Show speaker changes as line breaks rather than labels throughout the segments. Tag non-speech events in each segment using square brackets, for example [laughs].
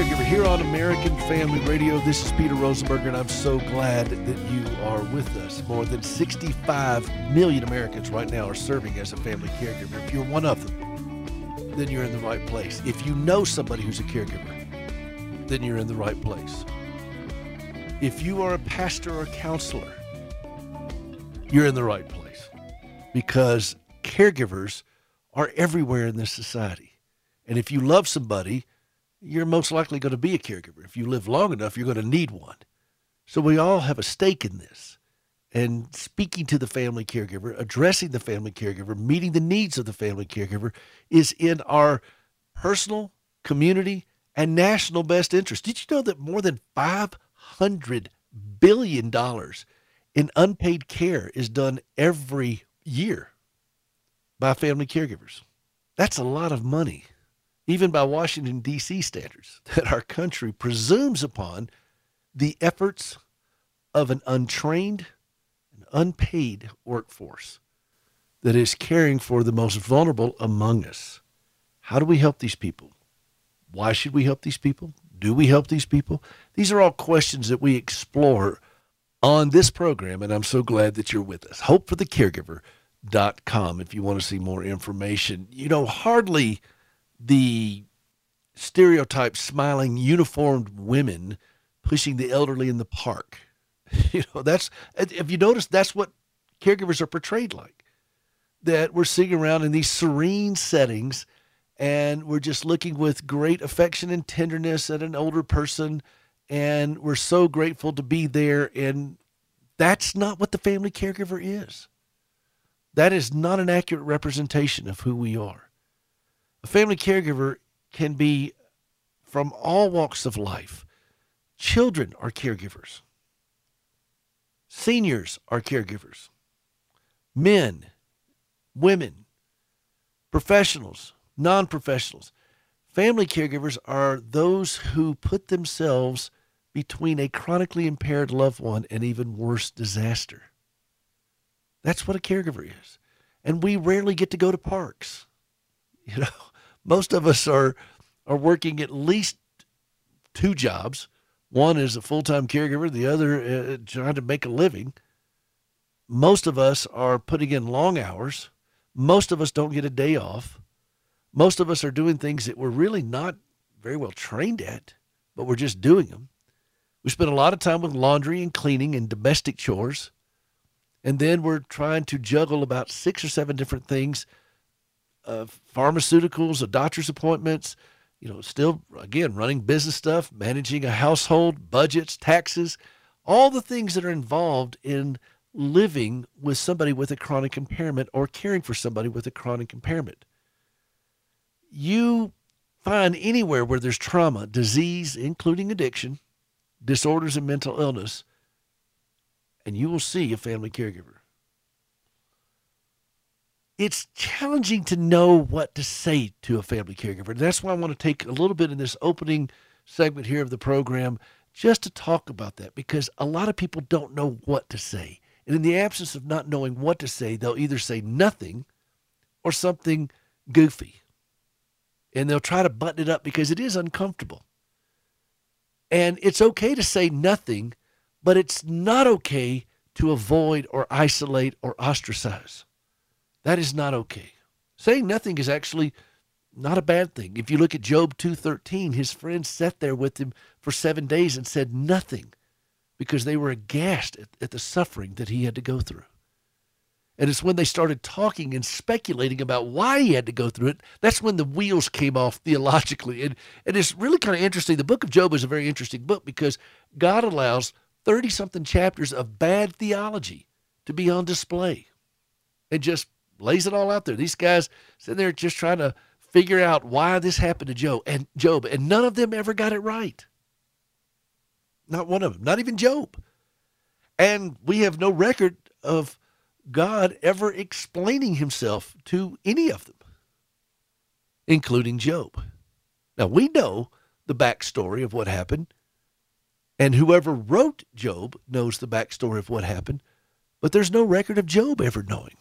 Caregiver here on American Family Radio. This is Peter Rosenberger, and I'm so glad that you are with us. More than 65 million Americans right now are serving as a family caregiver. If you're one of them, then you're in the right place. If you know somebody who's a caregiver, then you're in the right place. If you are a pastor or counselor, you're in the right place because caregivers are everywhere in this society. And if you love somebody, you're most likely going to be a caregiver. If you live long enough, you're going to need one. So we all have a stake in this. And speaking to the family caregiver, addressing the family caregiver, meeting the needs of the family caregiver is in our personal, community, and national best interest. Did you know that more than $500 billion in unpaid care is done every year by family caregivers? That's a lot of money even by Washington, D.C. standards, [laughs] that our country presumes upon the efforts of an untrained and unpaid workforce that is caring for the most vulnerable among us. How do we help these people? Why should we help these people? Do we help these people? These are all questions that we explore on this program, and I'm so glad that you're with us. Hopeforthecaregiver.com if you want to see more information. You know, hardly the stereotype smiling uniformed women pushing the elderly in the park. [laughs] You know, that's if you notice that's what caregivers are portrayed like. That we're sitting around in these serene settings and we're just looking with great affection and tenderness at an older person and we're so grateful to be there and that's not what the family caregiver is. That is not an accurate representation of who we are. A family caregiver can be from all walks of life. Children are caregivers. Seniors are caregivers. Men, women, professionals, non professionals. Family caregivers are those who put themselves between a chronically impaired loved one and even worse, disaster. That's what a caregiver is. And we rarely get to go to parks. [laughs] You know, most of us are are working at least two jobs. One is a full time caregiver, the other uh, trying to make a living. Most of us are putting in long hours. Most of us don't get a day off. Most of us are doing things that we're really not very well trained at, but we're just doing them. We spend a lot of time with laundry and cleaning and domestic chores. And then we're trying to juggle about six or seven different things of pharmaceuticals, of doctor's appointments, you know, still, again, running business stuff, managing a household, budgets, taxes, all the things that are involved in living with somebody with a chronic impairment or caring for somebody with a chronic impairment. You find anywhere where there's trauma, disease, including addiction, disorders, and mental illness, and you will see a family caregiver it's challenging to know what to say to a family caregiver. And that's why I want to take a little bit in this opening segment here of the program just to talk about that because a lot of people don't know what to say. And in the absence of not knowing what to say, they'll either say nothing or something goofy. And they'll try to button it up because it is uncomfortable. And it's okay to say nothing, but it's not okay to avoid or isolate or ostracize. That is not okay. Saying nothing is actually not a bad thing. If you look at Job 2:13, his friends sat there with him for 7 days and said nothing because they were aghast at, at the suffering that he had to go through. And it's when they started talking and speculating about why he had to go through it, that's when the wheels came off theologically. And, and it's really kind of interesting. The book of Job is a very interesting book because God allows 30 something chapters of bad theology to be on display and just lays it all out there. These guys sitting there just trying to figure out why this happened to Job and Job, and none of them ever got it right. Not one of them, not even Job. And we have no record of God ever explaining himself to any of them, including Job. Now we know the backstory of what happened, and whoever wrote Job knows the backstory of what happened, but there's no record of Job ever knowing.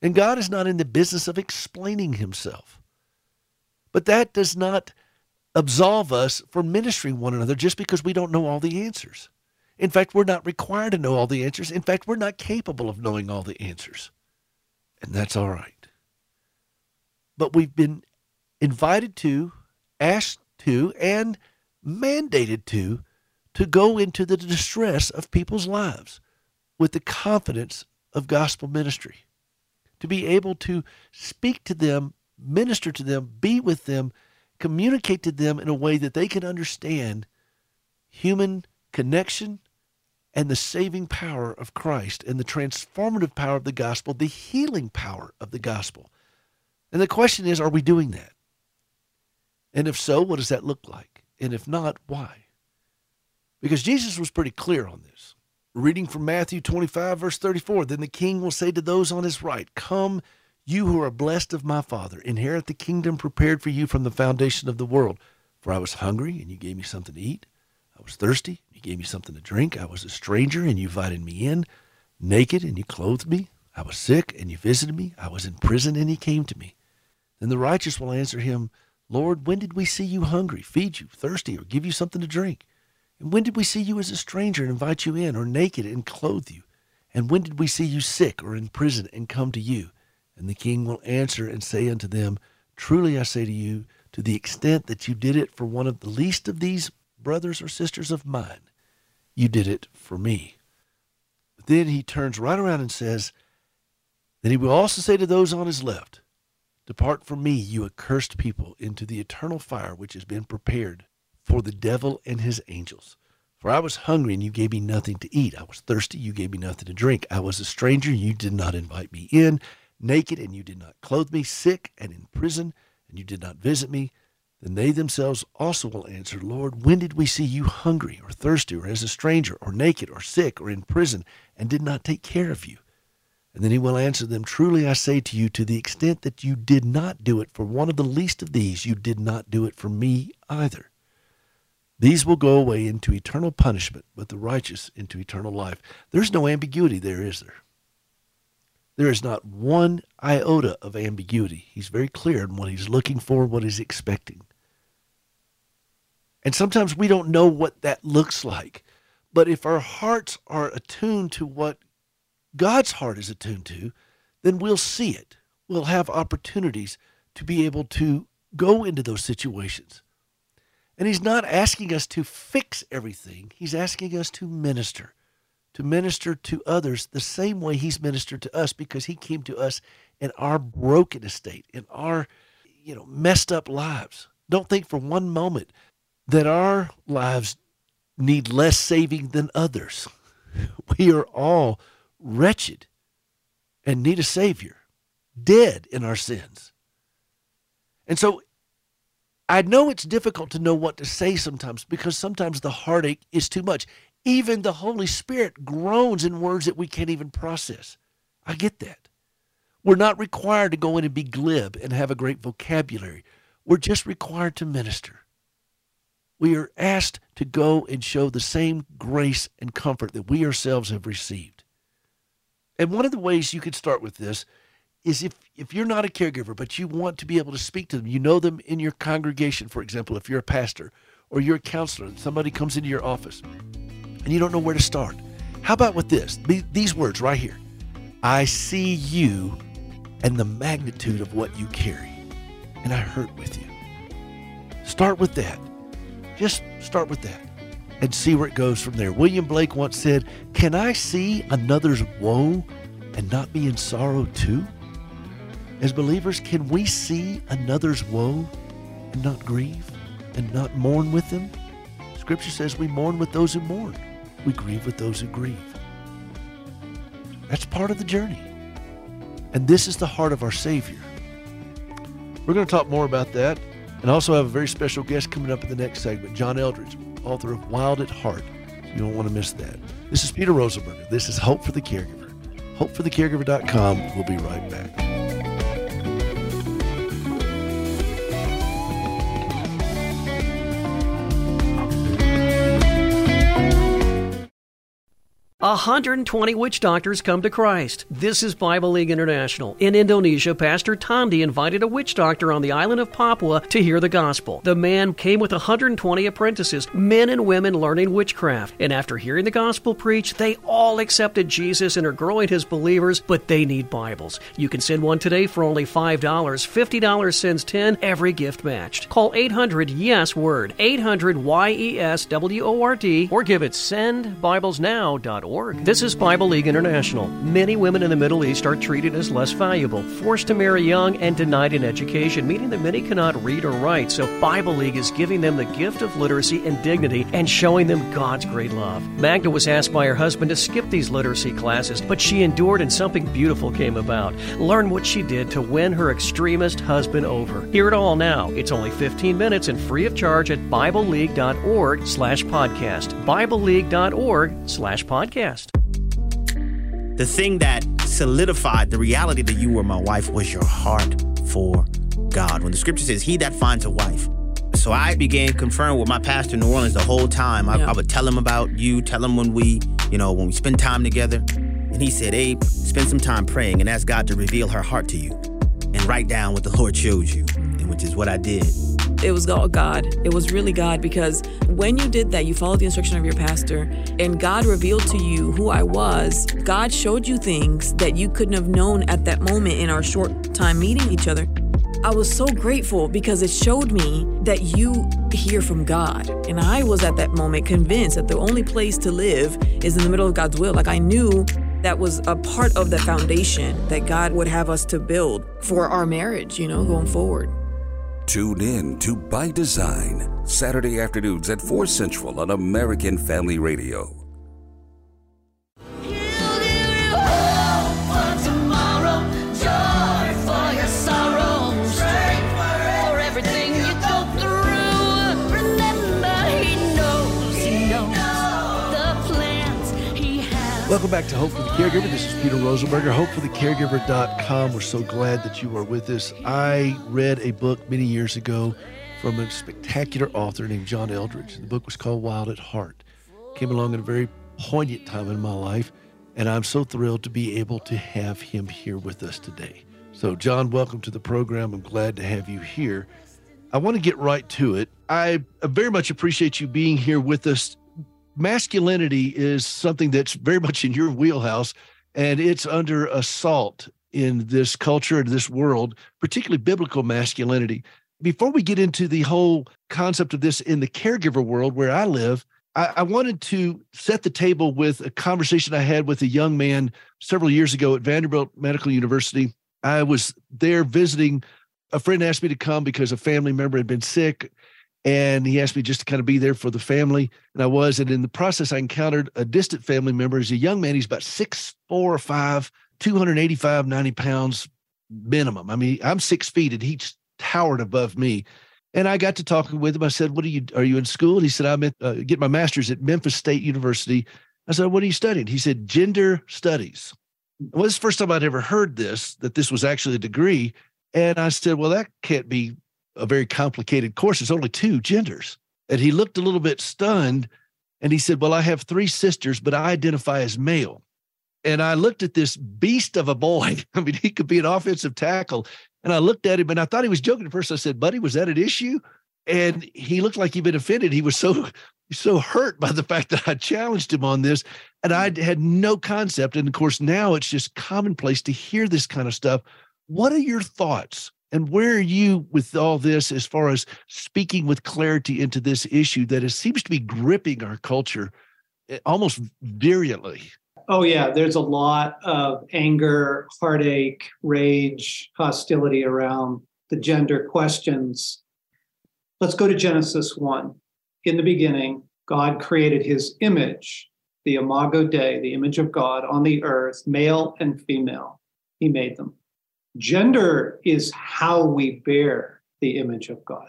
And God is not in the business of explaining himself. But that does not absolve us from ministering one another just because we don't know all the answers. In fact, we're not required to know all the answers. In fact, we're not capable of knowing all the answers. And that's all right. But we've been invited to, asked to, and mandated to, to go into the distress of people's lives with the confidence of gospel ministry, to be able to speak to them, minister to them, be with them, communicate to them in a way that they can understand human connection and the saving power of Christ and the transformative power of the gospel, the healing power of the gospel. And the question is, are we doing that? And if so, what does that look like? And if not, why? Because Jesus was pretty clear on this. Reading from Matthew 25, verse 34 Then the king will say to those on his right, Come, you who are blessed of my Father, inherit the kingdom prepared for you from the foundation of the world. For I was hungry, and you gave me something to eat. I was thirsty, and you gave me something to drink. I was a stranger, and you invited me in. Naked, and you clothed me. I was sick, and you visited me. I was in prison, and you came to me. Then the righteous will answer him, Lord, when did we see you hungry, feed you, thirsty, or give you something to drink? And when did we see you as a stranger and invite you in, or naked and clothe you? And when did we see you sick or in prison and come to you? And the king will answer and say unto them, Truly I say to you, to the extent that you did it for one of the least of these brothers or sisters of mine, you did it for me. But then he turns right around and says, Then he will also say to those on his left, Depart from me, you accursed people, into the eternal fire which has been prepared for the devil and his angels. For I was hungry, and you gave me nothing to eat. I was thirsty, you gave me nothing to drink. I was a stranger, and you did not invite me in. Naked, and you did not clothe me. Sick, and in prison, and you did not visit me. Then they themselves also will answer, Lord, when did we see you hungry, or thirsty, or as a stranger, or naked, or sick, or in prison, and did not take care of you? And then he will answer them, Truly I say to you, to the extent that you did not do it for one of the least of these, you did not do it for me either. These will go away into eternal punishment, but the righteous into eternal life. There's no ambiguity there, is there? There is not one iota of ambiguity. He's very clear in what he's looking for, what he's expecting. And sometimes we don't know what that looks like. But if our hearts are attuned to what God's heart is attuned to, then we'll see it. We'll have opportunities to be able to go into those situations. And he's not asking us to fix everything, he's asking us to minister, to minister to others the same way he's ministered to us because he came to us in our broken estate, in our you know, messed up lives. Don't think for one moment that our lives need less saving than others. [laughs] We are all wretched and need a Savior, dead in our sins. And so I know it's difficult to know what to say sometimes because sometimes the heartache is too much. Even the Holy Spirit groans in words that we can't even process. I get that. We're not required to go in and be glib and have a great vocabulary. We're just required to minister. We are asked to go and show the same grace and comfort that we ourselves have received. And one of the ways you could start with this is if if you're not a caregiver but you want to be able to speak to them you know them in your congregation for example if you're a pastor or you're a counselor and somebody comes into your office and you don't know where to start how about with this? These words right here. I see you and the magnitude of what you carry and i hurt with you. Start with that. Just start with that and see where it goes from there. William blake once said can i see another's woe and not be in sorrow too as believers, can we see another's woe and not grieve and not mourn with them? Scripture says we mourn with those who mourn, we grieve with those who grieve. That's part of the journey. And this is the heart of our Savior. We're going to talk more about that and also have a very special guest coming up in the next segment, John Eldredge, author of Wild at Heart. You don't want to miss that. This is Peter Rosenberger. This is Hope for the Caregiver. HopeForTheCaregiver.com. We'll be right back.
120 witch doctors come to Christ. This is Bible League International. In Indonesia, Pastor Tandi invited a witch doctor on the island of Papua to hear the gospel. The man came with 120 apprentices, men and women learning witchcraft. And after hearing the gospel preached, they all accepted Jesus and are growing as believers, but they need Bibles. You can send one today for only $5. $50 sends 10, every gift matched. Call 800 YES WORD, 800 Y E S W O R D, or give it sendbiblesnow.org. This is Bible League International. Many women in the Middle East are treated as less valuable, forced to marry young, and denied an education, meaning that many cannot read or write. So, Bible League is giving them the gift of literacy and dignity and showing them God's great love. Magda was asked by her husband to skip these literacy classes, but she endured and something beautiful came about. Learn what she did to win her extremist husband over. Hear it all now. It's only 15 minutes and free of charge at BibleLeague.org slash podcast. BibleLeague.org slash podcast podcast.
The thing that solidified the reality that you were my wife was your heart for God. When the scripture says, He that finds a wife. So I began conferring with my pastor in New Orleans the whole time. I, yeah. I would tell him about you, tell him when we, you know, when we spend time together. And he said, Abe, spend some time praying and ask God to reveal her heart to you and write down what the Lord shows you, and which is what I did.
It was all God. It was really God because when you did that, you followed the instruction of your pastor, and God revealed to you who I was. God showed you things that you couldn't have known at that moment in our short time meeting each other. I was so grateful because it showed me that you hear from God. And I was at that moment convinced that the only place to live is in the middle of God's will. Like I knew that was a part of the foundation that God would have us to build for our marriage, you know, going forward.
Tune in to By Design, Saturday afternoons at 4 Central on American Family Radio.
Welcome back to Hope for the Caregiver. This is Peter Rosenberger, hopeforthecaregiver.com. We're so glad that you are with us. I read a book many years ago from a spectacular author named John Eldredge. The book was called Wild at Heart. Came along at a very poignant time in my life, and I'm so thrilled to be able to have him here with us today. So, John, welcome to the program. I'm glad to have you here. I want to get right to it. I very much appreciate you being here with us masculinity is something that's very much in your wheelhouse and it's under assault in this culture and this world, particularly biblical masculinity. Before we get into the whole concept of this in the caregiver world where I live, I, I, wanted to set the table with a conversation I had with a young man several years ago at Vanderbilt Medical University. I was there visiting. A friend asked me to come because a family member had been sick and he asked me just to kind of be there for the family and i was and in the process i encountered a distant family member. He's a young man he's about six four or five 285 90 pounds minimum. I mean i'm six feet and he towered above me. And i got to talking with him. I said what are you are you in school? And he said i'm at uh, get my master's at memphis state university. I said what are you studying? He said gender studies. Well this is the first time i'd ever heard this that this was actually a degree and i said well that can't be a very complicated course. It's only two genders. And he looked a little bit stunned and he said, Well, I have three sisters, but I identify as male. And I looked at this beast of a boy. [laughs] I mean, he could be an offensive tackle. And I looked at him and I thought he was joking at first. I said, Buddy, was that an issue? And he looked like he'd been offended. He was so [laughs] so hurt by the fact that I challenged him on this. And I had no concept. And of course, now it's just commonplace to hear this kind of stuff. What are your thoughts and where are you with all this as far as speaking with clarity into this issue that it seems to be gripping our culture eh, almost virulently?
Oh, yeah. There's a lot of anger, heartache, rage, hostility around the gender questions. Let's go to Genesis 1. In the beginning, God created his image, the imago Dei, the image of God on the earth, male and female. He made them. Gender is how we bear the image of God.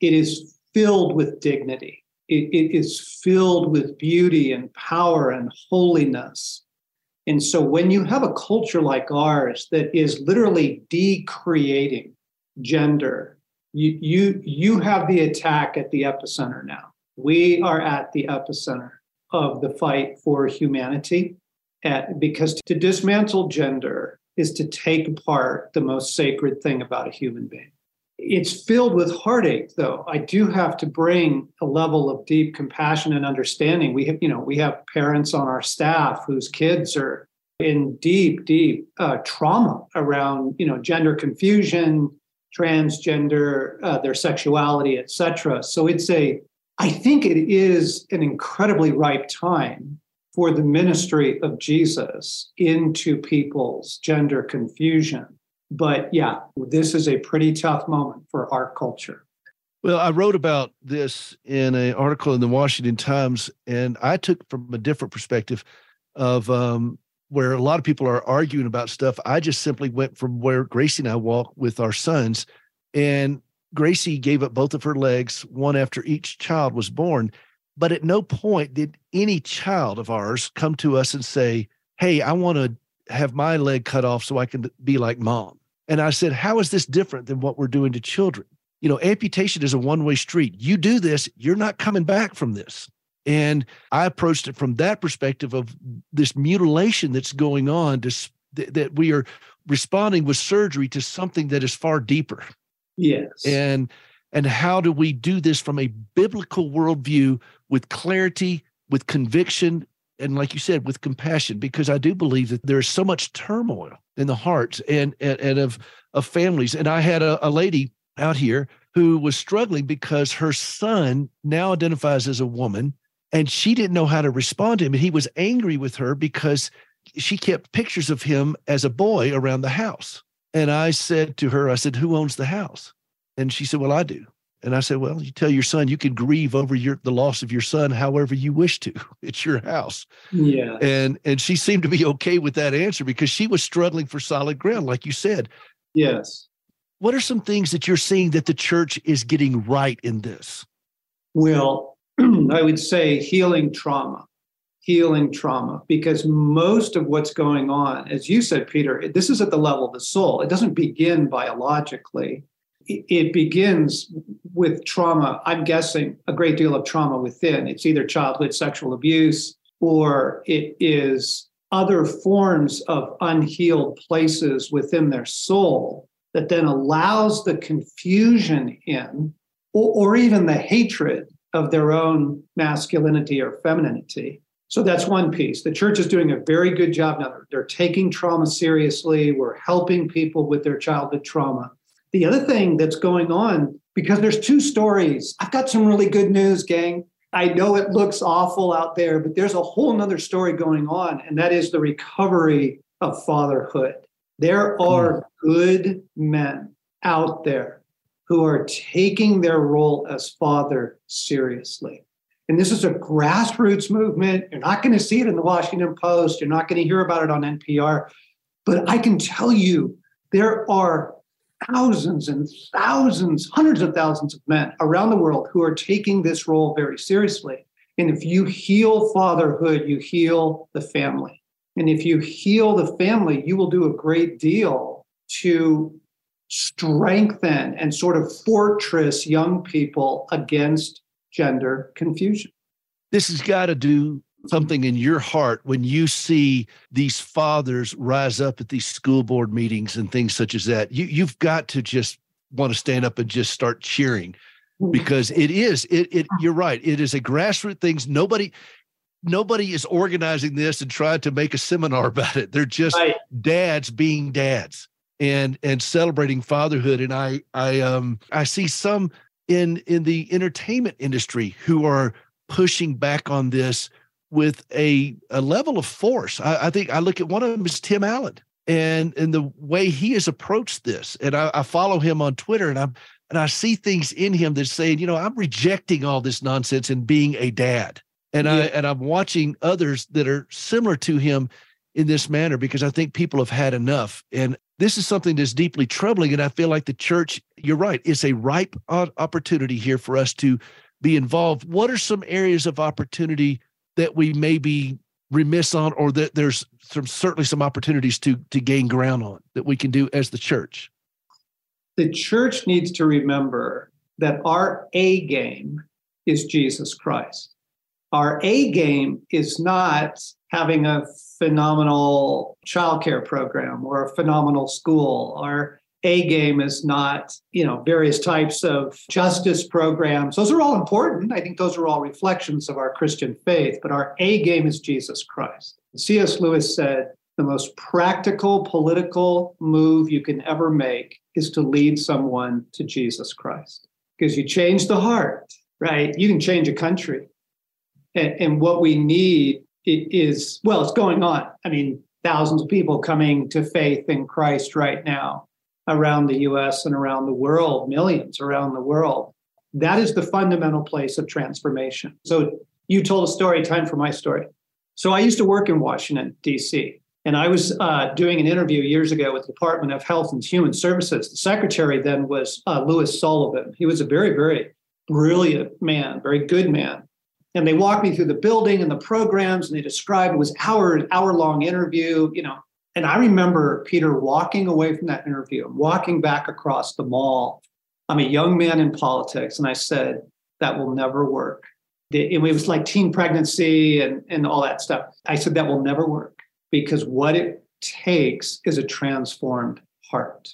It is filled with dignity. It, it is filled with beauty and power and holiness. And so when you have a culture like ours that is literally decreating gender, you, you, you have the attack at the epicenter now. We are at the epicenter of the fight for humanity. At, because to dismantle gender is to take apart the most sacred thing about a human being. It's filled with heartache, though. I do have to bring a level of deep compassion and understanding. We have, you know, we have parents on our staff whose kids are in deep, deep uh, trauma around, you know, gender confusion, transgender, uh, their sexuality, etc. So it's a, I think it is an incredibly ripe time for the ministry of Jesus into people's gender confusion. But yeah, this is a pretty tough moment for our culture.
Well, I wrote about this in an article in the Washington Times, and I took from a different perspective of um, where a lot of people are arguing about stuff. I just simply went from where Gracie and I walk with our sons, and Gracie gave up both of her legs, one after each child was born. But at no point did any child of ours come to us and say, Hey, I want to have my leg cut off so I can be like mom. And I said, How is this different than what we're doing to children? You know, amputation is a one way street. You do this, you're not coming back from this. And I approached it from that perspective of this mutilation that's going on, to, that we are responding with surgery to something that is far deeper.
Yes.
And and how do we do this from a biblical worldview with clarity, with conviction, and like you said, with compassion? Because I do believe that there is so much turmoil in the hearts and and, and of of families. And I had a, a lady out here who was struggling because her son now identifies as a woman and she didn't know how to respond to him. And he was angry with her because she kept pictures of him as a boy around the house. And I said to her, I said, Who owns the house? And she said, Well, I do. And I said, Well, you tell your son you can grieve over your the loss of your son however you wish to. [laughs] It's your house.
Yeah.
And and she seemed to be okay with that answer because she was struggling for solid ground, like you said.
Yes.
What are some things that you're seeing that the church is getting right in this?
Well, [clears throat] I would say healing trauma healing trauma because most of what's going on, as you said, Peter, this is at the level of the soul. It doesn't begin biologically. It begins with trauma. I'm guessing a great deal of trauma within. It's either childhood sexual abuse or it is other forms of unhealed places within their soul that then allows the confusion in or, or even the hatred of their own masculinity or femininity so that's one piece. The church is doing a very good job now. They're, they're taking trauma seriously. We're helping people with their childhood trauma. The other thing that's going on, because there's two stories, I've got some really good news, gang. I know it looks awful out there, but there's a whole nother story going on, and that is the recovery of fatherhood. There are hmm. good men out there who are taking their role as father seriously. And this is a grassroots movement. You're not going to see it in the Washington Post. You're not going to hear about it on NPR. But I can tell you there are thousands and thousands, hundreds of thousands of men around the world who are taking this role very seriously. And if you heal fatherhood, you heal the family. And if you heal the family, you will do a great deal to strengthen and sort of fortress young people against gender confusion.
This has got to do something in your heart when you see these fathers rise up at these school board meetings and things such as that. You you've got to just want to stand up and just start cheering mm-hmm. because it is it it you're right. It is a grassroots things. Nobody nobody is organizing this and trying to make a seminar [laughs] about it. They're just right. dads being dads and and celebrating fatherhood and i i um i see some in in the entertainment industry who are pushing back on this with a a level of force. I, I think I look at one of them is Tim Allen and and the way he has approached this. And I, I follow him on Twitter and I'm and I see things in him that's saying, you know, I'm rejecting all this nonsense and being a dad. And yeah. I and I'm watching others that are similar to him in this manner because I think people have had enough. And this is something that's deeply troubling. And I feel like the church, you're right, it's a ripe opportunity here for us to be involved. What are some areas of opportunity that we may be remiss on, or that there's some certainly some opportunities to to gain ground on that we can do as the church?
The church needs to remember that our A game is Jesus Christ. Our A game is not having a phenomenal childcare program or a phenomenal school. Our A game is not, you know, various types of justice programs. Those are all important. I think those are all reflections of our Christian faith, but our A game is Jesus Christ. C.S. Lewis said, the most practical political move you can ever make is to lead someone to Jesus Christ. Because you change the heart, right? You can change a country. And, and what we need is, well, it's going on. I mean, thousands of people coming to faith in Christ right now around the US and around the world, millions around the world. That is the fundamental place of transformation. So you told a story, time for my story. So I used to work in Washington, D.C. And I was uh, doing an interview years ago with the Department of Health and Human Services. The secretary then was uh, Louis Sullivan. He was a very, very brilliant man, very good man. And they walked me through the building and the programs, and they described it was hour hour long interview, you know. And I remember Peter walking away from that interview, walking back across the mall. I'm a young man in politics, and I said that will never work. And it was like teen pregnancy and, and all that stuff. I said that will never work because what it takes is a transformed heart.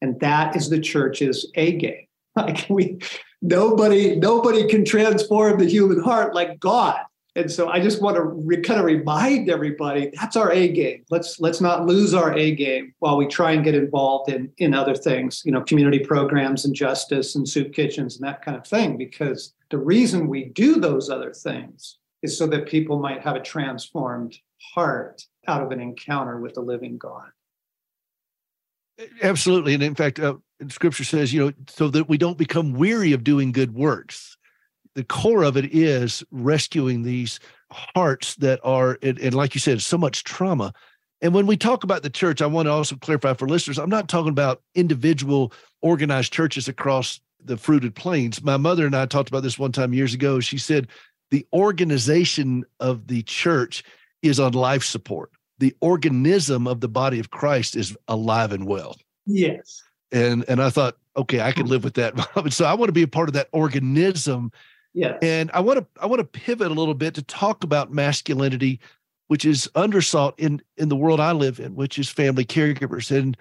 And that is the church's A game. [laughs] Like we nobody nobody can transform the human heart like God. And so I just want to re- kind of remind everybody that's our A game. Let's let's not lose our A game while we try and get involved in in other things, you know, community programs and justice and soup kitchens and that kind of thing because the reason we do those other things is so that people might have a transformed heart out of an encounter with the living God.
Absolutely. And in fact, uh, scripture says, you know, so that we don't become weary of doing good works. The core of it is rescuing these hearts that are, and, and like you said, so much trauma. And when we talk about the church, I want to also clarify for listeners, I'm not talking about individual organized churches across the fruited plains. My mother and I talked about this one time years ago. She said the organization of the church is on life support. The organism of the body of Christ is alive and well.
Yes.
And and I thought, okay, I can hmm. live with that. [laughs] so I want to be a part of that organism.
Yeah.
And I want to I want to pivot a little bit to talk about masculinity, which is undersought in in the world I live in, which is family caregivers. And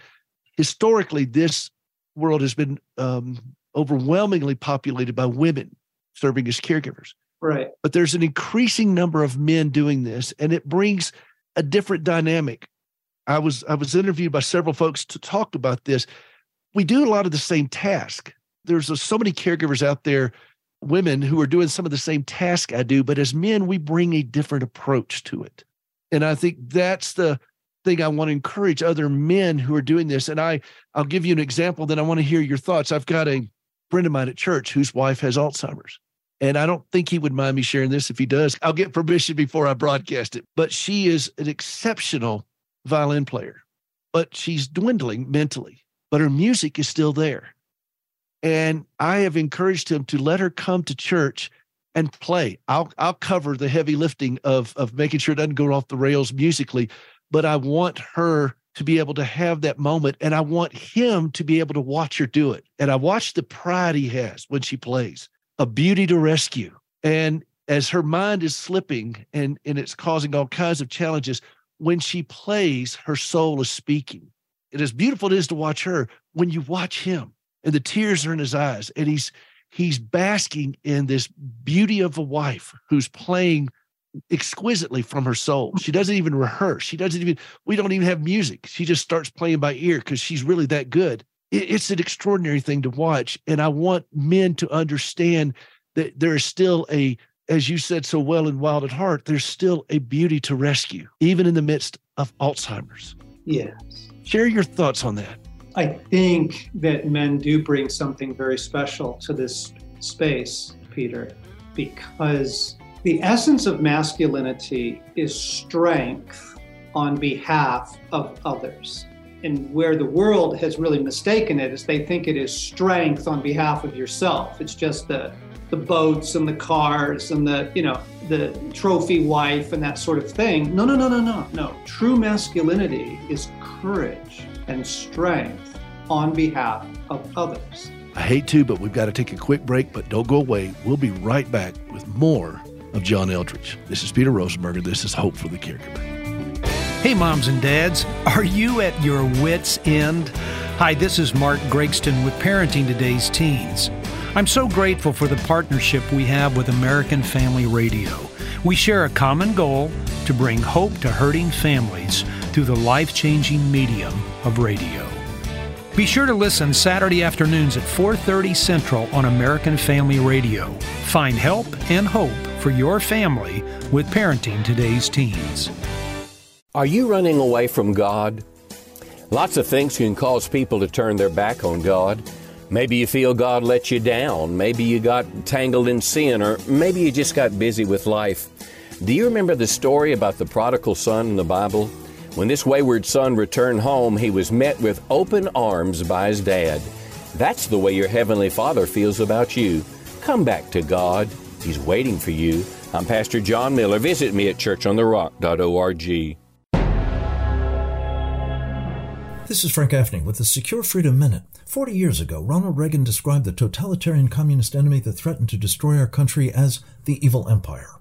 historically, this world has been um, overwhelmingly populated by women serving as caregivers.
Right.
But there's an increasing number of men doing this, and it brings a different dynamic. I was I was interviewed by several folks to talk about this. We do a lot of the same task. There's a, so many caregivers out there, women who are doing some of the same task I do, but as men, we bring a different approach to it. And I think that's the thing I want to encourage other men who are doing this. And I I'll give you an example. Then I want to hear your thoughts. I've got a friend of mine at church whose wife has Alzheimer's. And I don't think he would mind me sharing this. If he does, I'll get permission before I broadcast it. But she is an exceptional violin player, but she's dwindling mentally, but her music is still there. And I have encouraged him to let her come to church and play. I'll I'll cover the heavy lifting of of making sure it doesn't go off the rails musically, but I want her to be able to have that moment and I want him to be able to watch her do it. And I watch the pride he has when she plays a beauty to rescue. And as her mind is slipping and, and it's causing all kinds of challenges, when she plays, her soul is speaking. And as beautiful it is to watch her, when you watch him and the tears are in his eyes and he's he's basking in this beauty of a wife who's playing exquisitely from her soul. She doesn't even rehearse. She doesn't even, we don't even have music. She just starts playing by ear because she's really that good it's an extraordinary thing to watch. And I want men to understand that there is still a, as you said so well in Wild at Heart, there's still a beauty to rescue, even in the midst of Alzheimer's.
Yes.
Share your thoughts on that.
I think that men do bring something very special to this space, Peter, because the essence of masculinity is strength on behalf of others and where the world has really mistaken it is they think it is strength on behalf of yourself. It's just the the boats and the cars and the you know the trophy wife and that sort of thing. No, no, no, no, no, no. True masculinity is courage and strength on behalf of others.
I hate to, but we've got to take a quick break. But don't go away. We'll be right back with more of John Eldredge. This is Peter Rosenberger. This is Hope for the Caregiver.
Hey, moms and dads, are you at your wits' end? Hi, this is Mark Gregston with Parenting Today's Teens. I'm so grateful for the partnership we have with American Family Radio. We share a common goal to bring hope to hurting families through the life changing medium of radio. Be sure to listen Saturday afternoons at 4:30 Central on American Family Radio. Find help and hope for your family with Parenting Today's Teens.
Are you running away from God? Lots of things can cause people to turn their back on God. Maybe you feel God let you down. Maybe you got tangled in sin, or maybe you just got busy with life. Do you remember the story about the prodigal son in the Bible? When this wayward son returned home, he was met with open arms by his dad. That's the way your Heavenly Father feels about you. Come back to God. He's waiting for you. I'm Pastor John Miller. Visit me at churchontherock.org.
This is Frank Gaffney with the Secure Freedom Minute. Forty years ago, Ronald Reagan described the totalitarian communist enemy that threatened to destroy our country as the evil empire.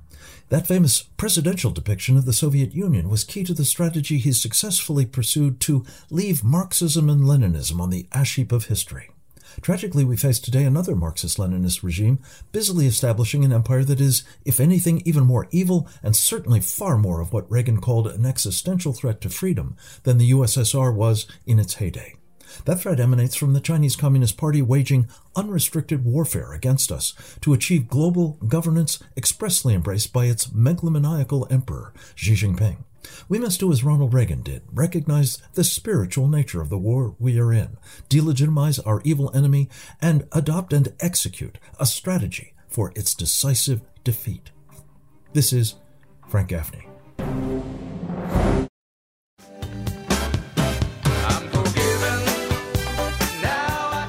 That famous presidential depiction of the Soviet Union was key to the strategy he successfully pursued to leave Marxism and Leninism on the ash heap of history. Tragically, we face today another Marxist Leninist regime busily establishing an empire that is, if anything, even more evil and certainly far more of what Reagan called an existential threat to freedom than the USSR was in its heyday. That threat emanates from the Chinese Communist Party waging unrestricted warfare against us to achieve global governance expressly embraced by its megalomaniacal emperor, Xi Jinping. We must do as Ronald Reagan did recognize the spiritual nature of the war we are in, delegitimize our evil enemy, and adopt and execute a strategy for its decisive defeat. This is Frank Gaffney.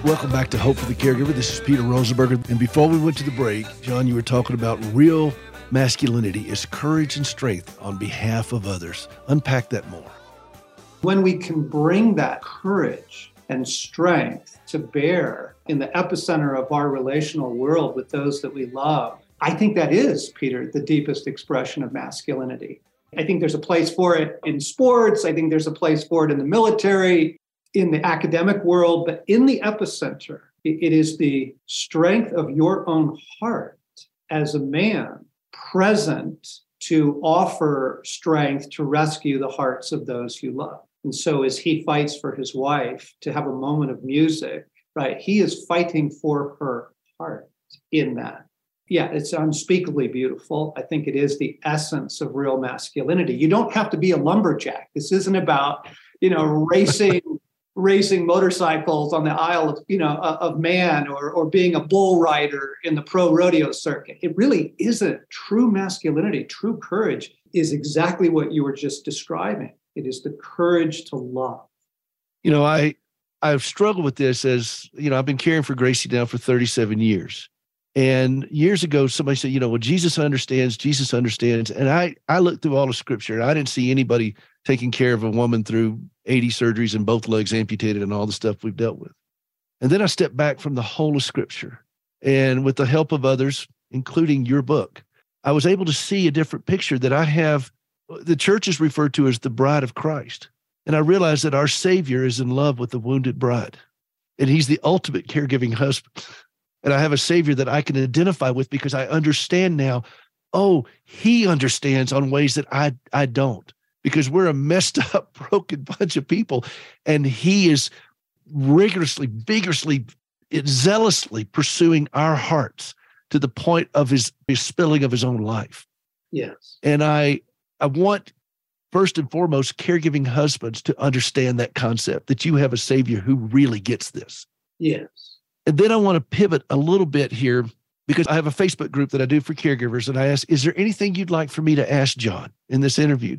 Welcome back to Hope for the Caregiver. This is Peter Rosenberger. And before we went to the break, John, you were talking about real masculinity is courage and strength on behalf of others. Unpack that more.
When we can bring that courage and strength to bear in the epicenter of our relational world with those that we love, I think that is, Peter, the deepest expression of masculinity. I think there's a place for it in sports. I think there's a place for it in the military in the academic world, but in the epicenter, it is the strength of your own heart as a man present to offer strength to rescue the hearts of those you love. And so, as he fights for his wife to have a moment of music, right, he is fighting for her heart in that. Yeah, it's unspeakably beautiful. I think it is the essence of real masculinity. You don't have to be a lumberjack. This isn't about, you know, racing [laughs] racing motorcycles on the Isle of you know uh, of Man or or being a bull rider in the pro rodeo circuit. It really isn't true masculinity. True courage is exactly what you were just describing. It is the courage to love.
You know, I I've struggled with this as you know I've been caring for Gracie now for 37 years. And years ago, somebody said, you know, well, Jesus understands, Jesus understands. And I I looked through all the scripture and I didn't see anybody taking care of a woman through 80 surgeries and both legs amputated and all the stuff we've dealt with. And then I stepped back from the whole of scripture. And with the help of others, including your book, I was able to see a different picture that I have. The church is referred to as the bride of Christ. And I realized that our Savior is in love with the wounded bride, and He's the ultimate caregiving husband. And I have a Savior that I can identify with because I understand now, oh, He understands on ways that I, I don't because we're a messed [laughs] up, broken bunch of people. And he is rigorously, vigorously, zealously pursuing our hearts to the point of his, his spilling of his own life.
Yes.
And I I want first and foremost caregiving husbands to understand that concept that you have a savior who really gets this.
Yes.
And then I want to pivot a little bit here because I have a Facebook group that I do for caregivers and I ask, is there anything you'd like for me to ask John in this interview?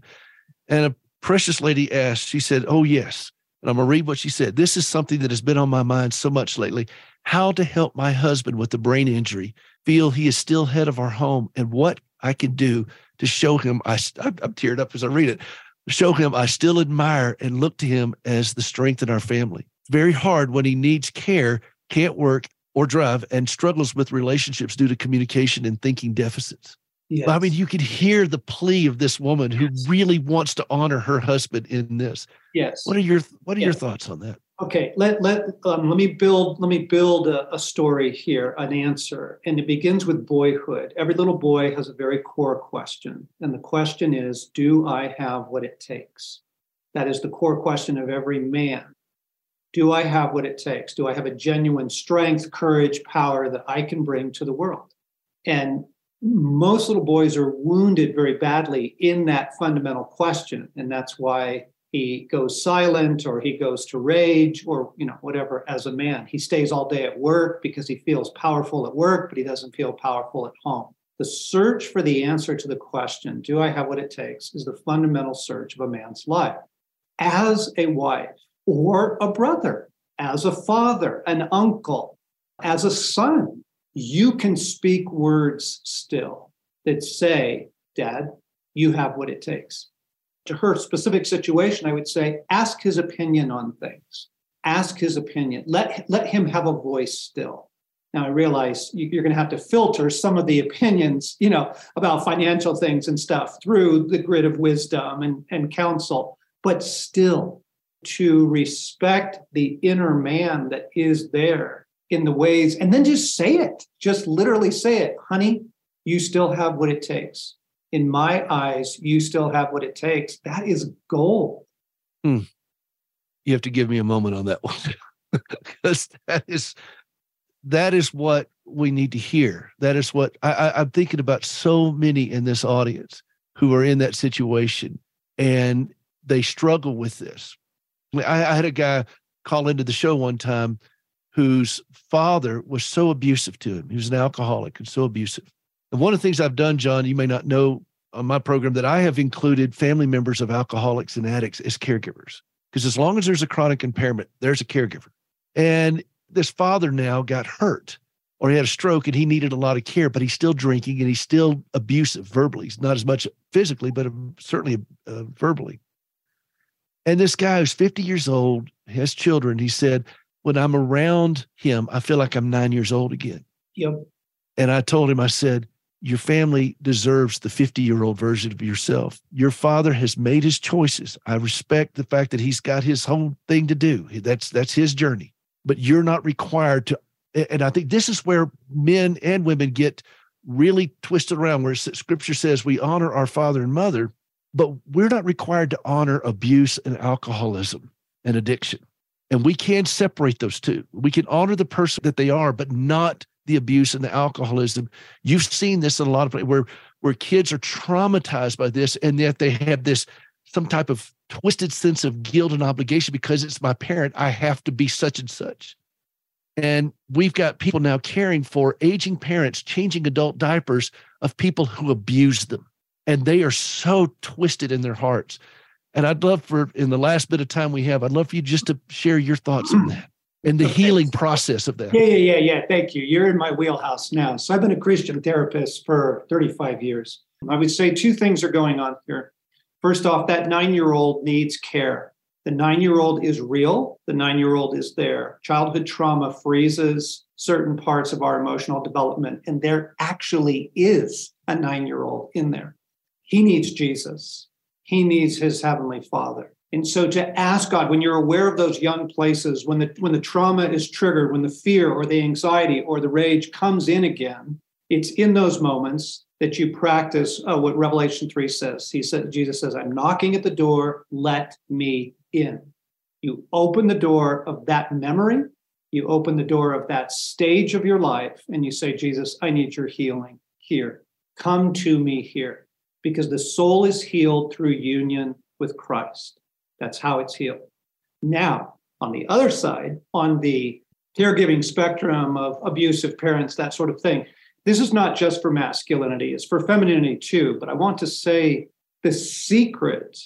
And a precious lady asked, she said, Oh, yes. And I'm going to read what she said. This is something that has been on my mind so much lately. How to help my husband with the brain injury feel he is still head of our home and what I can do to show him. I, I'm teared up as I read it. Show him I still admire and look to him as the strength in our family. Very hard when he needs care, can't work or drive, and struggles with relationships due to communication and thinking deficits. Yes. I mean, you could hear the plea of this woman who yes. really wants to honor her husband in this.
Yes.
What are your What are yes. your thoughts on that?
Okay, let let um, let me build let me build a, a, story here, an answer, and it begins with boyhood. Every little boy has a very core question, and the question is, do I have what it takes? That is the core question of every man. Do I have what it takes? Do I have a genuine strength, courage, power that I can bring to the world? And most little boys are wounded very badly in that fundamental question, and that's why he goes silent or he goes to rage or you know whatever as a man. He stays all day at work because he feels powerful at work but he doesn't feel powerful at home. The search for the answer to the question do i have what it takes is the fundamental search of a man's life. As a wife or a brother as a father an uncle as a son you can speak words still that say dad you have what it takes to her specific situation, I would say ask his opinion on things. Ask his opinion. Let, let him have a voice still. Now I realize you're going to have to filter some of the opinions, you know, about financial things and stuff through the grid of wisdom and, and counsel, but still to respect the inner man that is there in the ways, and then just say it, just literally say it, honey, you still have what it takes in my eyes, you still have what it takes. That is gold.
Hmm. You have to give me a moment on that one [laughs] because that is that is what we need to hear. That is what I, I, I'm thinking about. So many in this audience who are in that situation and they struggle with this. I, I had a guy call into the show one time whose father was so abusive to him. He was an alcoholic and so abusive. And one of the things I've done, John, you may not know on my program, that I have included family members of alcoholics and addicts as caregivers. Because as long as there's a chronic impairment, there's a caregiver. And this father now got hurt or he had a stroke and he needed a lot of care, but he's still drinking and he's still abusive verbally. He's not as much physically, but certainly uh, verbally. And this guy who's 50 years old, has children, he said, when I'm around him, I feel like I'm nine years old again.
Yep.
And I told him, I said, your family deserves the 50 year old version of yourself. Your father has made his choices. I respect the fact that he's got his own thing to do. That's that's his journey. But you're not required to and I think this is where men and women get really twisted around where scripture says we honor our father and mother, but we're not required to honor abuse and alcoholism and addiction. And we can separate those two. We can honor the person that they are, but not the abuse and the alcoholism. You've seen this in a lot of places where where kids are traumatized by this, and yet they have this some type of twisted sense of guilt and obligation because it's my parent. I have to be such and such. And we've got people now caring for aging parents, changing adult diapers of people who abuse them. And they are so twisted in their hearts. And I'd love for, in the last bit of time we have, I'd love for you just to share your thoughts on that and the okay. healing process of that.
Yeah, yeah, yeah, yeah. Thank you. You're in my wheelhouse now. So I've been a Christian therapist for 35 years. I would say two things are going on here. First off, that nine year old needs care. The nine year old is real, the nine year old is there. Childhood trauma freezes certain parts of our emotional development, and there actually is a nine year old in there. He needs Jesus, he needs his heavenly father. And so to ask God, when you're aware of those young places, when the when the trauma is triggered, when the fear or the anxiety or the rage comes in again, it's in those moments that you practice uh, what Revelation 3 says. He said, Jesus says, I'm knocking at the door, let me in. You open the door of that memory, you open the door of that stage of your life, and you say, Jesus, I need your healing here. Come to me here. Because the soul is healed through union with Christ. That's how it's healed. Now, on the other side, on the caregiving spectrum of abusive parents, that sort of thing, this is not just for masculinity, it's for femininity too. But I want to say the secret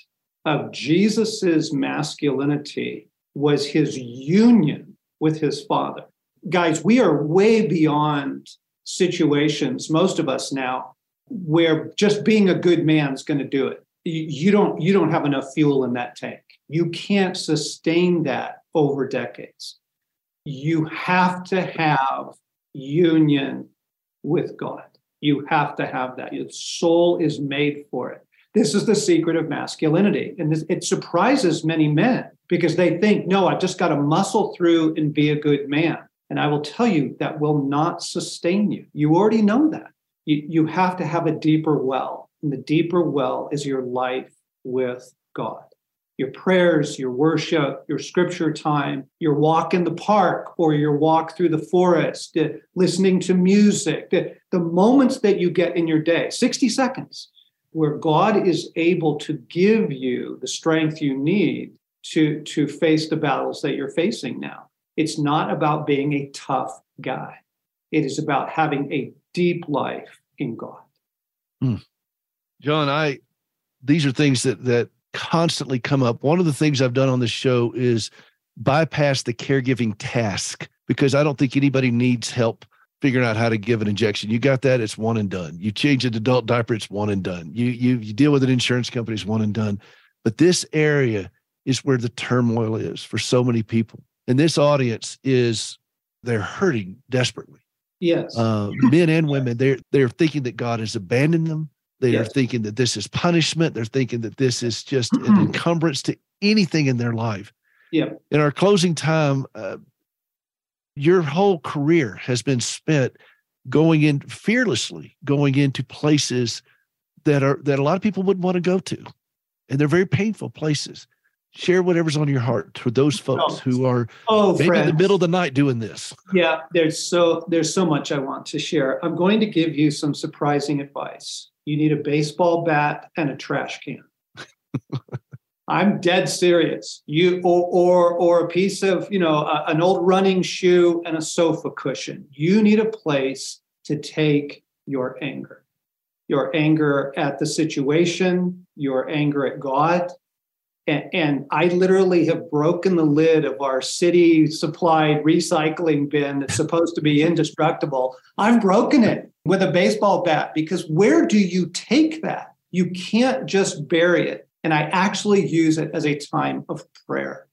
of Jesus's masculinity was his union with his father. Guys, we are way beyond situations, most of us now, where just being a good man is going to do it you don't you don't have enough fuel in that tank. You can't sustain that over decades. You have to have union with God. You have to have that. Your soul is made for it. This is the secret of masculinity. And this, it surprises many men because they think, no, I've just got to muscle through and be a good man. And I will tell you that will not sustain you. You already know that. You, you have to have a deeper well. And the deeper well is your life with God. Your prayers, your worship, your scripture time, your walk in the park or your walk through the forest, uh, listening to music, the, the moments that you get in your day, 60 seconds, where God is able to give you the strength you need to, to face the battles that you're facing now. It's not about being a tough guy. It is about having a deep life in God.
Hmm. John, I these are things that that constantly come up. One of the things I've done on this show is bypass the caregiving task because I don't think anybody needs help figuring out how to give an injection. You got that, it's one and done. You change an adult diaper, it's one and done. You you you deal with an insurance company, it's one and done. But this area is where the turmoil is for so many people. And this audience is they're hurting desperately.
Yes.
Uh, men and women, they're they're thinking that God has abandoned them. They yes. are thinking that this is punishment. They're thinking that this is just an encumbrance to anything in their life.
Yeah.
In our closing time, uh, your whole career has been spent going in fearlessly, going into places that are that a lot of people wouldn't want to go to, and they're very painful places. Share whatever's on your heart to those folks oh, who are oh, maybe friends. in the middle of the night doing this.
Yeah, there's so there's so much I want to share. I'm going to give you some surprising advice. You need a baseball bat and a trash can. [laughs] I'm dead serious. You or or or a piece of you know a, an old running shoe and a sofa cushion. You need a place to take your anger, your anger at the situation, your anger at God. And, and I literally have broken the lid of our city supplied recycling bin that's supposed to be indestructible. I've broken it with a baseball bat because where do you take that? You can't just bury it and I actually use it as a time of prayer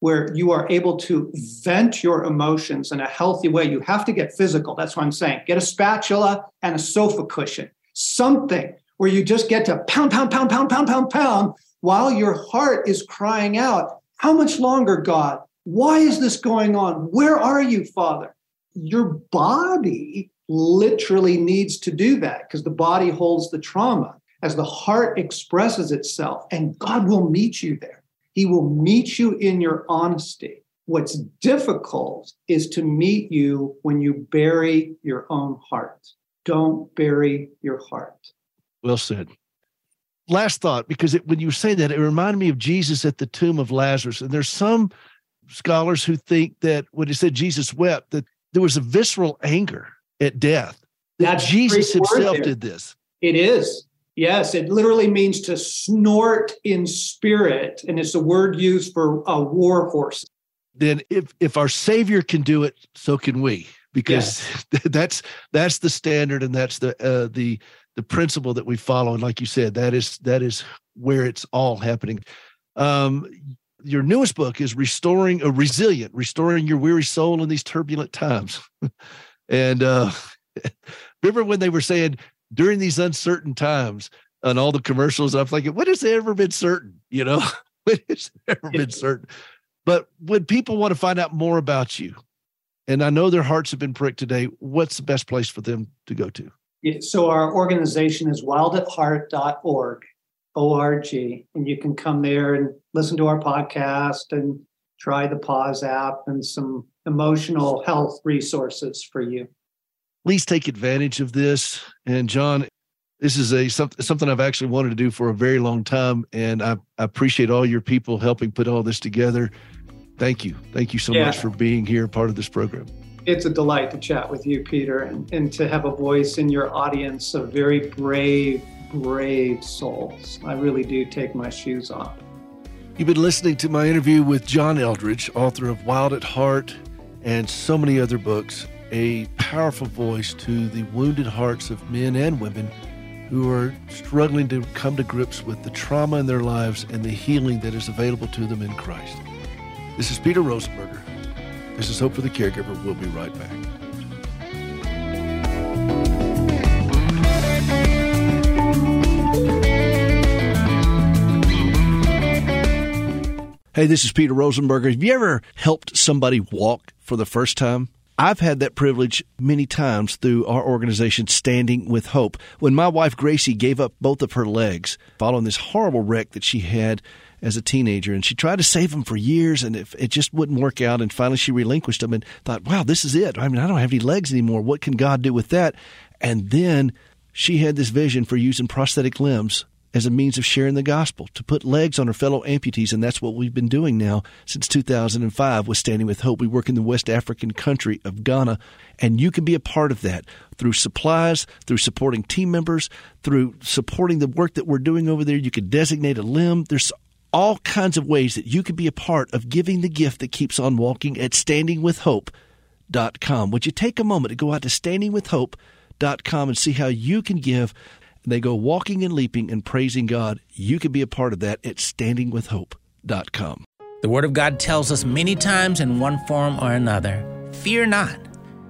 where you are able to vent your emotions in a healthy way. You have to get physical. That's what I'm saying. Get a spatula and a sofa cushion, something where you just get to pound, pound, pound, pound, pound, pound, pound while your heart is crying out, How much longer, God? Why is this going on? Where are you, Father? Your body literally needs to do that because the body holds the trauma as the heart expresses itself, and God will meet you there. He will meet you in your honesty. What's difficult is to meet you when you bury your own heart. Don't bury your heart.
Well said. Last thought, because it, when you say that, it reminded me of Jesus at the tomb of Lazarus. And there's some scholars who think that when he said Jesus wept, that there was a visceral anger at death. That That's Jesus himself did this.
It is. Yes, it literally means to snort in spirit, and it's a word used for a war horse.
Then, if if our Savior can do it, so can we, because yes. [laughs] that's that's the standard, and that's the uh, the the principle that we follow. And like you said, that is that is where it's all happening. Um, your newest book is restoring a resilient, restoring your weary soul in these turbulent times. [laughs] and uh, [laughs] remember when they were saying during these uncertain times on all the commercials, I'm thinking, when has it ever been certain? You know, [laughs] when has it ever been certain? But when people want to find out more about you, and I know their hearts have been pricked today, what's the best place for them to go to?
Yeah, so our organization is wildatheart.org, O-R-G, and you can come there and listen to our podcast and try the Pause app and some emotional health resources for you
please take advantage of this. And John, this is a something I've actually wanted to do for a very long time, and I, I appreciate all your people helping put all this together. Thank you, thank you so yeah. much for being here, part of this program.
It's a delight to chat with you, Peter, and, and to have a voice in your audience of very brave, brave souls. I really do take my shoes off.
You've been listening to my interview with John Eldredge, author of Wild at Heart and so many other books a powerful voice to the wounded hearts of men and women who are struggling to come to grips with the trauma in their lives and the healing that is available to them in Christ. This is Peter Rosenberger. This is Hope for the Caregiver. We'll be right back. Hey, this is Peter Rosenberger. Have you ever helped somebody walk for the first time? I've had that privilege many times through our organization, Standing with Hope. When my wife Gracie gave up both of her legs following this horrible wreck that she had as a teenager, and she tried to save them for years, and it, it just wouldn't work out. And finally, she relinquished them and thought, "Wow, this is it. I mean, I don't have any legs anymore. What can God do with that?" And then she had this vision for using prosthetic limbs as a means of sharing the gospel, to put legs on her fellow amputees. And that's what we've been doing now since 2005 with Standing with Hope. We work in the West African country of Ghana, and you can be a part of that through supplies, through supporting team members, through supporting the work that we're doing over there. You can designate a limb. There's all kinds of ways that you can be a part of giving the gift that keeps on walking at standingwithhope.com. Would you take a moment to go out to standingwithhope.com and see how you can give they go walking and leaping and praising God. You can be a part of that at standingwithhope.com.
The Word of God tells us many times in one form or another fear not.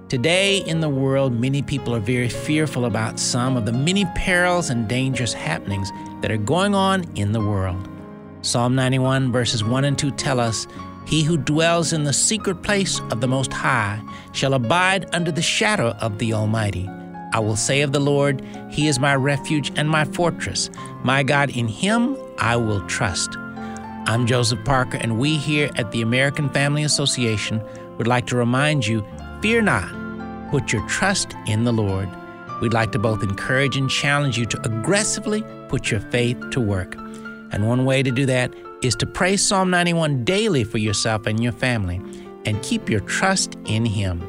Today in the world, many people are very fearful about some of the many perils and dangerous happenings that are going on in the world. Psalm 91, verses 1 and 2 tell us, He who dwells in the secret place of the Most High shall abide under the shadow of the Almighty. I will say of the Lord, He is my refuge and my fortress. My God, in Him I will trust. I'm Joseph Parker, and we here at the American Family Association would like to remind you fear not, put your trust in the Lord. We'd like to both encourage and challenge you to aggressively put your faith to work. And one way to do that is to pray Psalm 91 daily for yourself and your family and keep your trust in Him.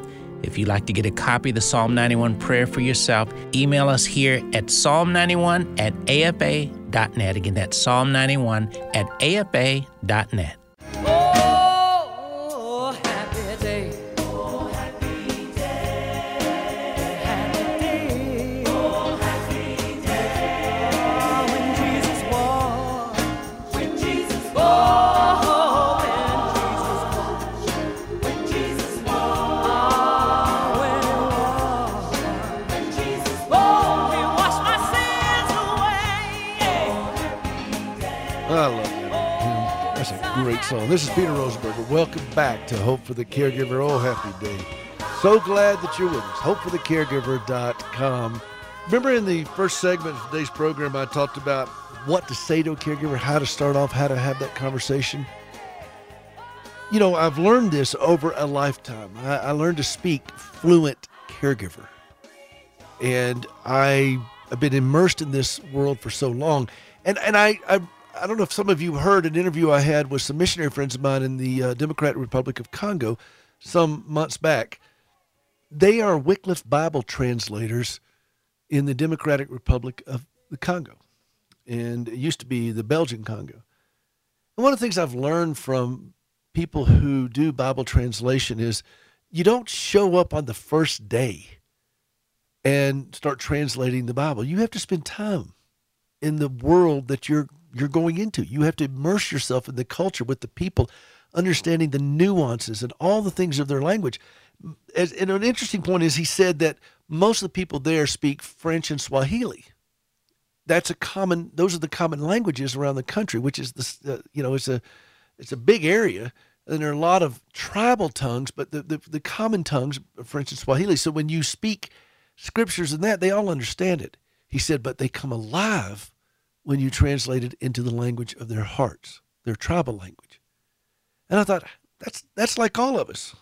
If you'd like to get a copy of the Psalm 91 prayer for yourself, email us here at psalm91 at afa.net. Again, that's psalm 91 at afa.net.
song. This is Peter Rosenberger. Welcome back to Hope for the Caregiver. Oh, happy day. So glad that you're with us. HopeForTheCaregiver.com. Remember in the first segment of today's program, I talked about what to say to a caregiver, how to start off, how to have that conversation. You know, I've learned this over a lifetime. I, I learned to speak fluent caregiver. And I have been immersed in this world for so long. And, and I, I I don't know if some of you heard an interview I had with some missionary friends of mine in the uh, Democratic Republic of Congo some months back. They are Wycliffe Bible translators in the Democratic Republic of the Congo, and it used to be the Belgian Congo. And one of the things I've learned from people who do Bible translation is you don't show up on the first day and start translating the Bible. You have to spend time in the world that you're you're going into. You have to immerse yourself in the culture with the people, understanding the nuances and all the things of their language. As, and an interesting point is he said that most of the people there speak French and Swahili. That's a common; those are the common languages around the country, which is the uh, you know it's a it's a big area, and there are a lot of tribal tongues, but the, the, the common tongues French and Swahili. So when you speak scriptures and that, they all understand it. He said, but they come alive when you translate it into the language of their hearts, their tribal language. And I thought, that's, that's like all of us.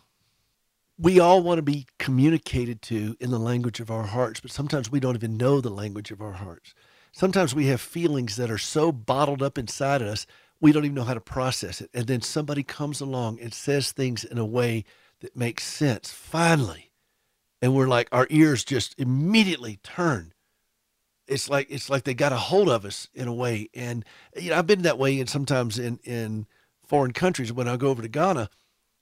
We all want to be communicated to in the language of our hearts, but sometimes we don't even know the language of our hearts. Sometimes we have feelings that are so bottled up inside of us, we don't even know how to process it. And then somebody comes along and says things in a way that makes sense, finally. And we're like, our ears just immediately turn it's like it's like they got a hold of us in a way. And you know, I've been that way, and sometimes in in foreign countries when I go over to Ghana,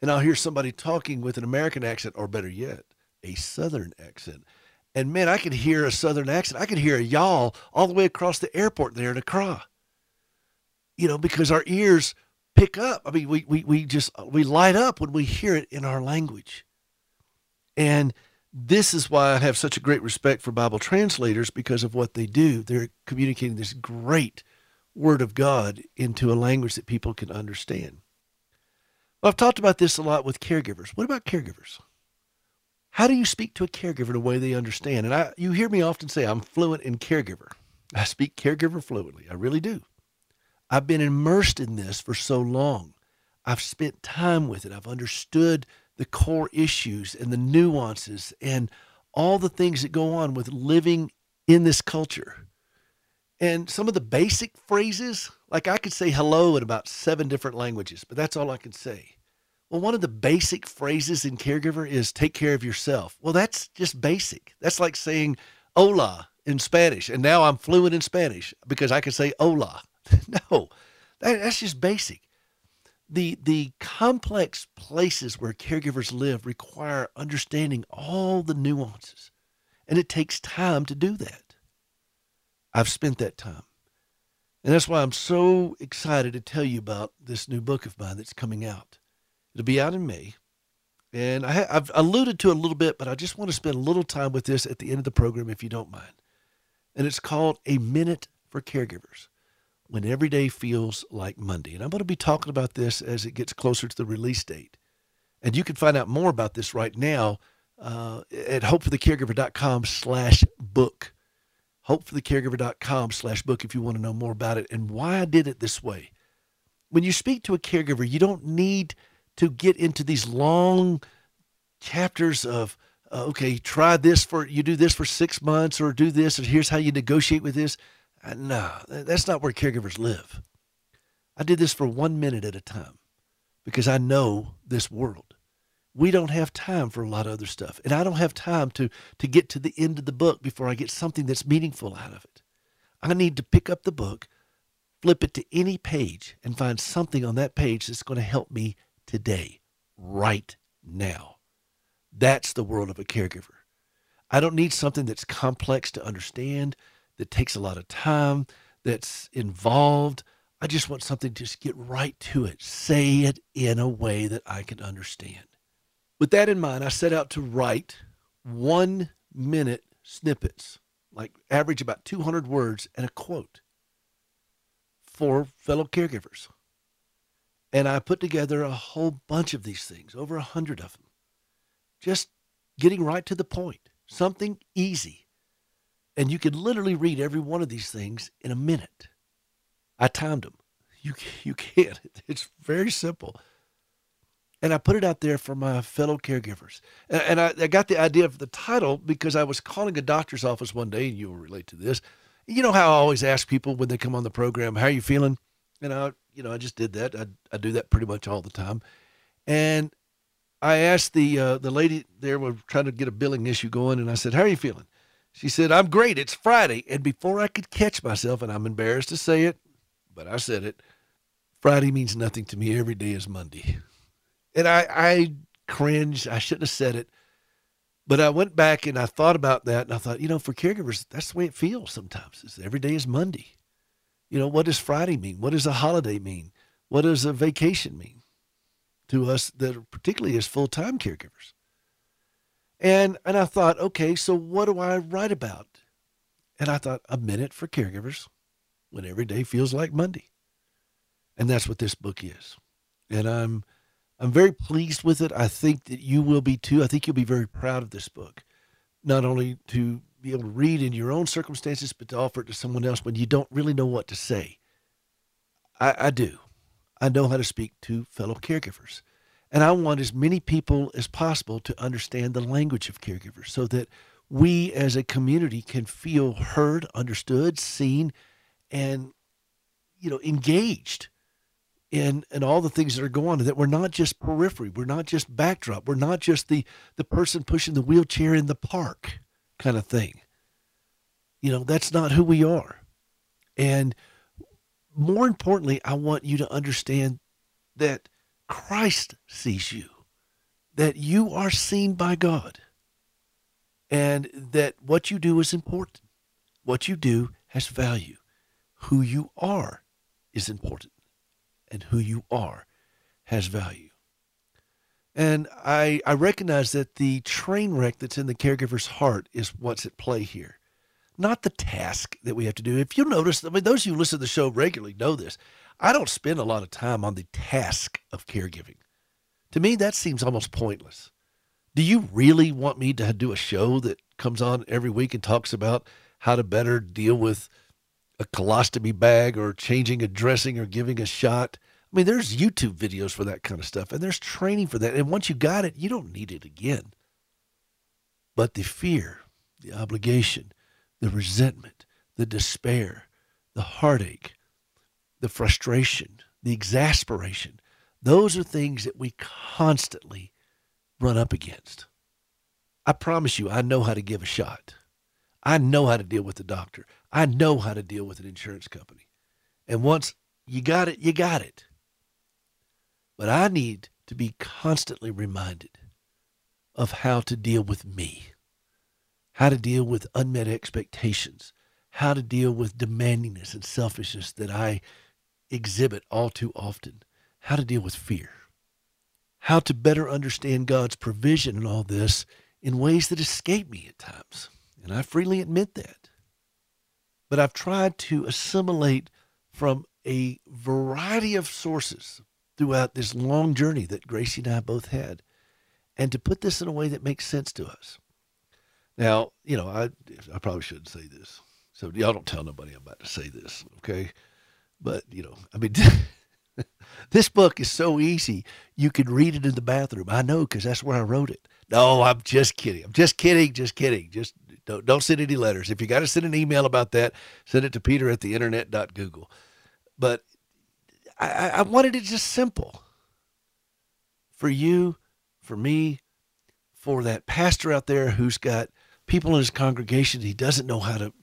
and I'll hear somebody talking with an American accent, or better yet, a Southern accent. And man, I could hear a Southern accent. I could hear a y'all all the way across the airport there in Accra. You know, because our ears pick up. I mean, we we we just we light up when we hear it in our language. And this is why I have such a great respect for Bible translators because of what they do. They're communicating this great word of God into a language that people can understand. Well, I've talked about this a lot with caregivers. What about caregivers? How do you speak to a caregiver in a way they understand? And I, you hear me often say I'm fluent in caregiver. I speak caregiver fluently. I really do. I've been immersed in this for so long. I've spent time with it. I've understood the core issues and the nuances and all the things that go on with living in this culture. And some of the basic phrases, like I could say hello in about seven different languages, but that's all I can say. Well, one of the basic phrases in caregiver is take care of yourself. Well, that's just basic. That's like saying hola in Spanish. And now I'm fluent in Spanish because I can say hola. [laughs] no, that, that's just basic. The, the complex places where caregivers live require understanding all the nuances, and it takes time to do that. I've spent that time. And that's why I'm so excited to tell you about this new book of mine that's coming out. It'll be out in May. And I have alluded to it a little bit, but I just want to spend a little time with this at the end of the program, if you don't mind. And it's called A Minute for Caregivers When Every Day Feels Like Monday. And I'm going to be talking about this as it gets closer to the release date. And you can find out more about this right now uh, at hopeforthecaregiver.com slash book. Hopeforthecaregiver.com slash book if you want to know more about it and why I did it this way. When you speak to a caregiver, you don't need – to get into these long chapters of uh, okay try this for you do this for six months or do this and here's how you negotiate with this Uh, no that's not where caregivers live i did this for one minute at a time because i know this world we don't have time for a lot of other stuff and i don't have time to to get to the end of the book before i get something that's meaningful out of it i need to pick up the book flip it to any page and find something on that page that's going to help me today, right now. That's the world of a caregiver. I don't need something that's complex to understand, that takes a lot of time, that's involved. I just want something to just get right to it, say it in a way that I can understand. With that in mind, I set out to write one minute snippets, like average about 200 words and a quote for fellow caregivers. And I put together a whole bunch of these things, over a hundred of them. Just getting right to the point, something easy. And you can literally read every one of these things in a minute. I timed them. You, you can't. [laughs] It's very simple. And I put it out there for my fellow caregivers. And, and I, I got the idea of the title because I was calling a doctor's office one day, and you will relate to this. You know how I always ask people when they come on the program, how are you feeling? And I you know, I just did that. I, I do that pretty much all the time. And I asked the uh, the lady there, we're trying to get a billing issue going, and I said, "How are you feeling?" She said, "I'm great. It's Friday." And before I could catch myself, and I'm embarrassed to say it, but I said it, Friday means nothing to me. Every day is Monday, and I I cringed. I shouldn't have said it, but I went back and I thought about that, and I thought, you know, for caregivers, that's the way it feels sometimes. Is every day is Monday. You know, what does Friday mean? What does a holiday mean? What does a vacation mean to us that are particularly as full time caregivers? And and I thought, okay, so what do I write about? And I thought, a minute for caregivers when every day feels like Monday. And that's what this book is. And I'm I'm very pleased with it. I think that you will be too. I think you'll be very proud of this book. Not only to be able to read in your own circumstances, but to offer it to someone else when you don't really know what to say. I, I do. I know how to speak to fellow caregivers. And I want as many people as possible to understand the language of caregivers so that we as a community can feel heard, understood, seen, and you know, engaged in in all the things that are going on. That we're not just periphery, we're not just backdrop, we're not just the the person pushing the wheelchair in the park kind of thing. You know, that's not who we are. And more importantly, I want you to understand that Christ sees you, that you are seen by God, and that what you do is important. What you do has value. Who you are is important, and who you are has value. And I, I recognize that the train wreck that's in the caregiver's heart is what's at play here, not the task that we have to do. If you notice, I mean, those of you who listen to the show regularly know this. I don't spend a lot of time on the task of caregiving. To me, that seems almost pointless. Do you really want me to do a show that comes on every week and talks about how to better deal with a colostomy bag or changing a dressing or giving a shot? I mean, there's YouTube videos for that kind of stuff, and there's training for that. And once you got it, you don't need it again. But the fear, the obligation, the resentment, the despair, the heartache, the frustration, the exasperation, those are things that we constantly run up against. I promise you, I know how to give a shot. I know how to deal with the doctor. I know how to deal with an insurance company. And once you got it, you got it. But I need to be constantly reminded of how to deal with me, how to deal with unmet expectations, how to deal with demandingness and selfishness that I exhibit all too often, how to deal with fear, how to better understand God's provision in all this in ways that escape me at times. And I freely admit that. But I've tried to assimilate from a variety of sources throughout this long journey that Gracie and I both had, and to put this in a way that makes sense to us. Now, you know, I I probably shouldn't say this, so y'all don't tell nobody I'm about to say this, okay? But you know, I mean, [laughs] this book is so easy you can read it in the bathroom. I know because that's where I wrote it. No, I'm just kidding. I'm just kidding. Just kidding. Just don't don't send any letters. If you got to send an email about that, send it to Peter at the internet dot Google. But I, I wanted it just simple for you, for me, for that pastor out there who's got people in his congregation he doesn't know how to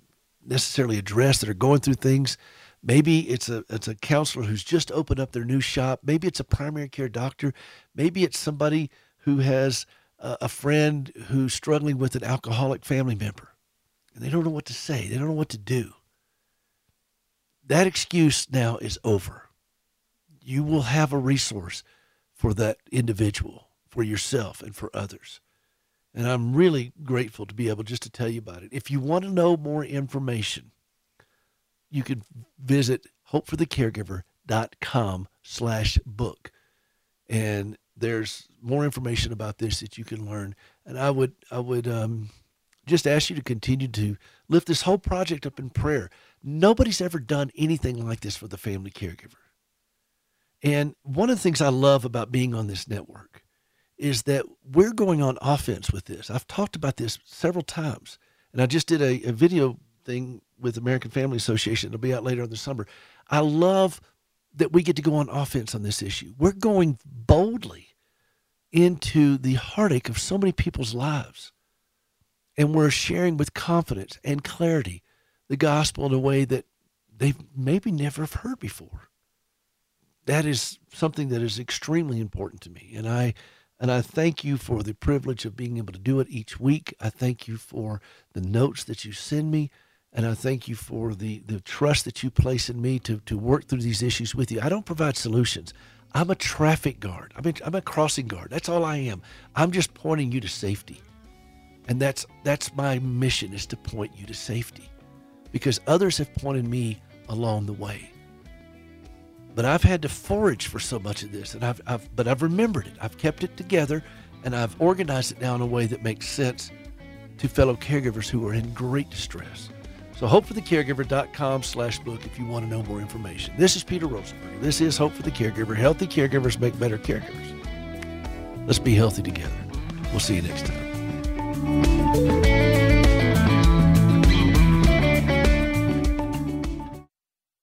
necessarily address that are going through things. Maybe it's a it's a counselor who's just opened up their new shop. Maybe it's a primary care doctor. Maybe it's somebody who has a, a friend who's struggling with an alcoholic family member, and they don't know what to say. They don't know what to do. That excuse now is over you will have a resource for that individual, for yourself, and for others. And I'm really grateful to be able just to tell you about it. If you want to know more information, you can visit hopeforthecaregiver.com slash book. And there's more information about this that you can learn. And I would I would um, just ask you to continue to lift this whole project up in prayer. Nobody's ever done anything like this for the family caregiver. And one of the things I love about being on this network is that we're going on offense with this. I've talked about this several times, and I just did a, a video thing with American Family Association. It'll be out later in the summer. I love that we get to go on offense on this issue. We're going boldly into the heartache of so many people's lives. And we're sharing with confidence and clarity the gospel in a way that they've maybe never have heard before that is something that is extremely important to me. And I and I thank you for the privilege of being able to do it each week. I thank you for the notes that you send me. And I thank you for the, the trust that you place in me to, to work through these issues with you. I don't provide solutions. I'm a traffic guard. I'm a, I'm a crossing guard. That's all I am. I'm just pointing you to safety. And that's that's my mission is to point you to safety. Because others have pointed me along the way. But I've had to forage for so much of this, and I've, I've but I've remembered it. I've kept it together, and I've organized it now in a way that makes sense to fellow caregivers who are in great distress. So hopeforthecaregiver.com slash book if you want to know more information. This is Peter Rosenberger. This is Hope for the Caregiver. Healthy caregivers make better caregivers. Let's be healthy together. We'll see you next time.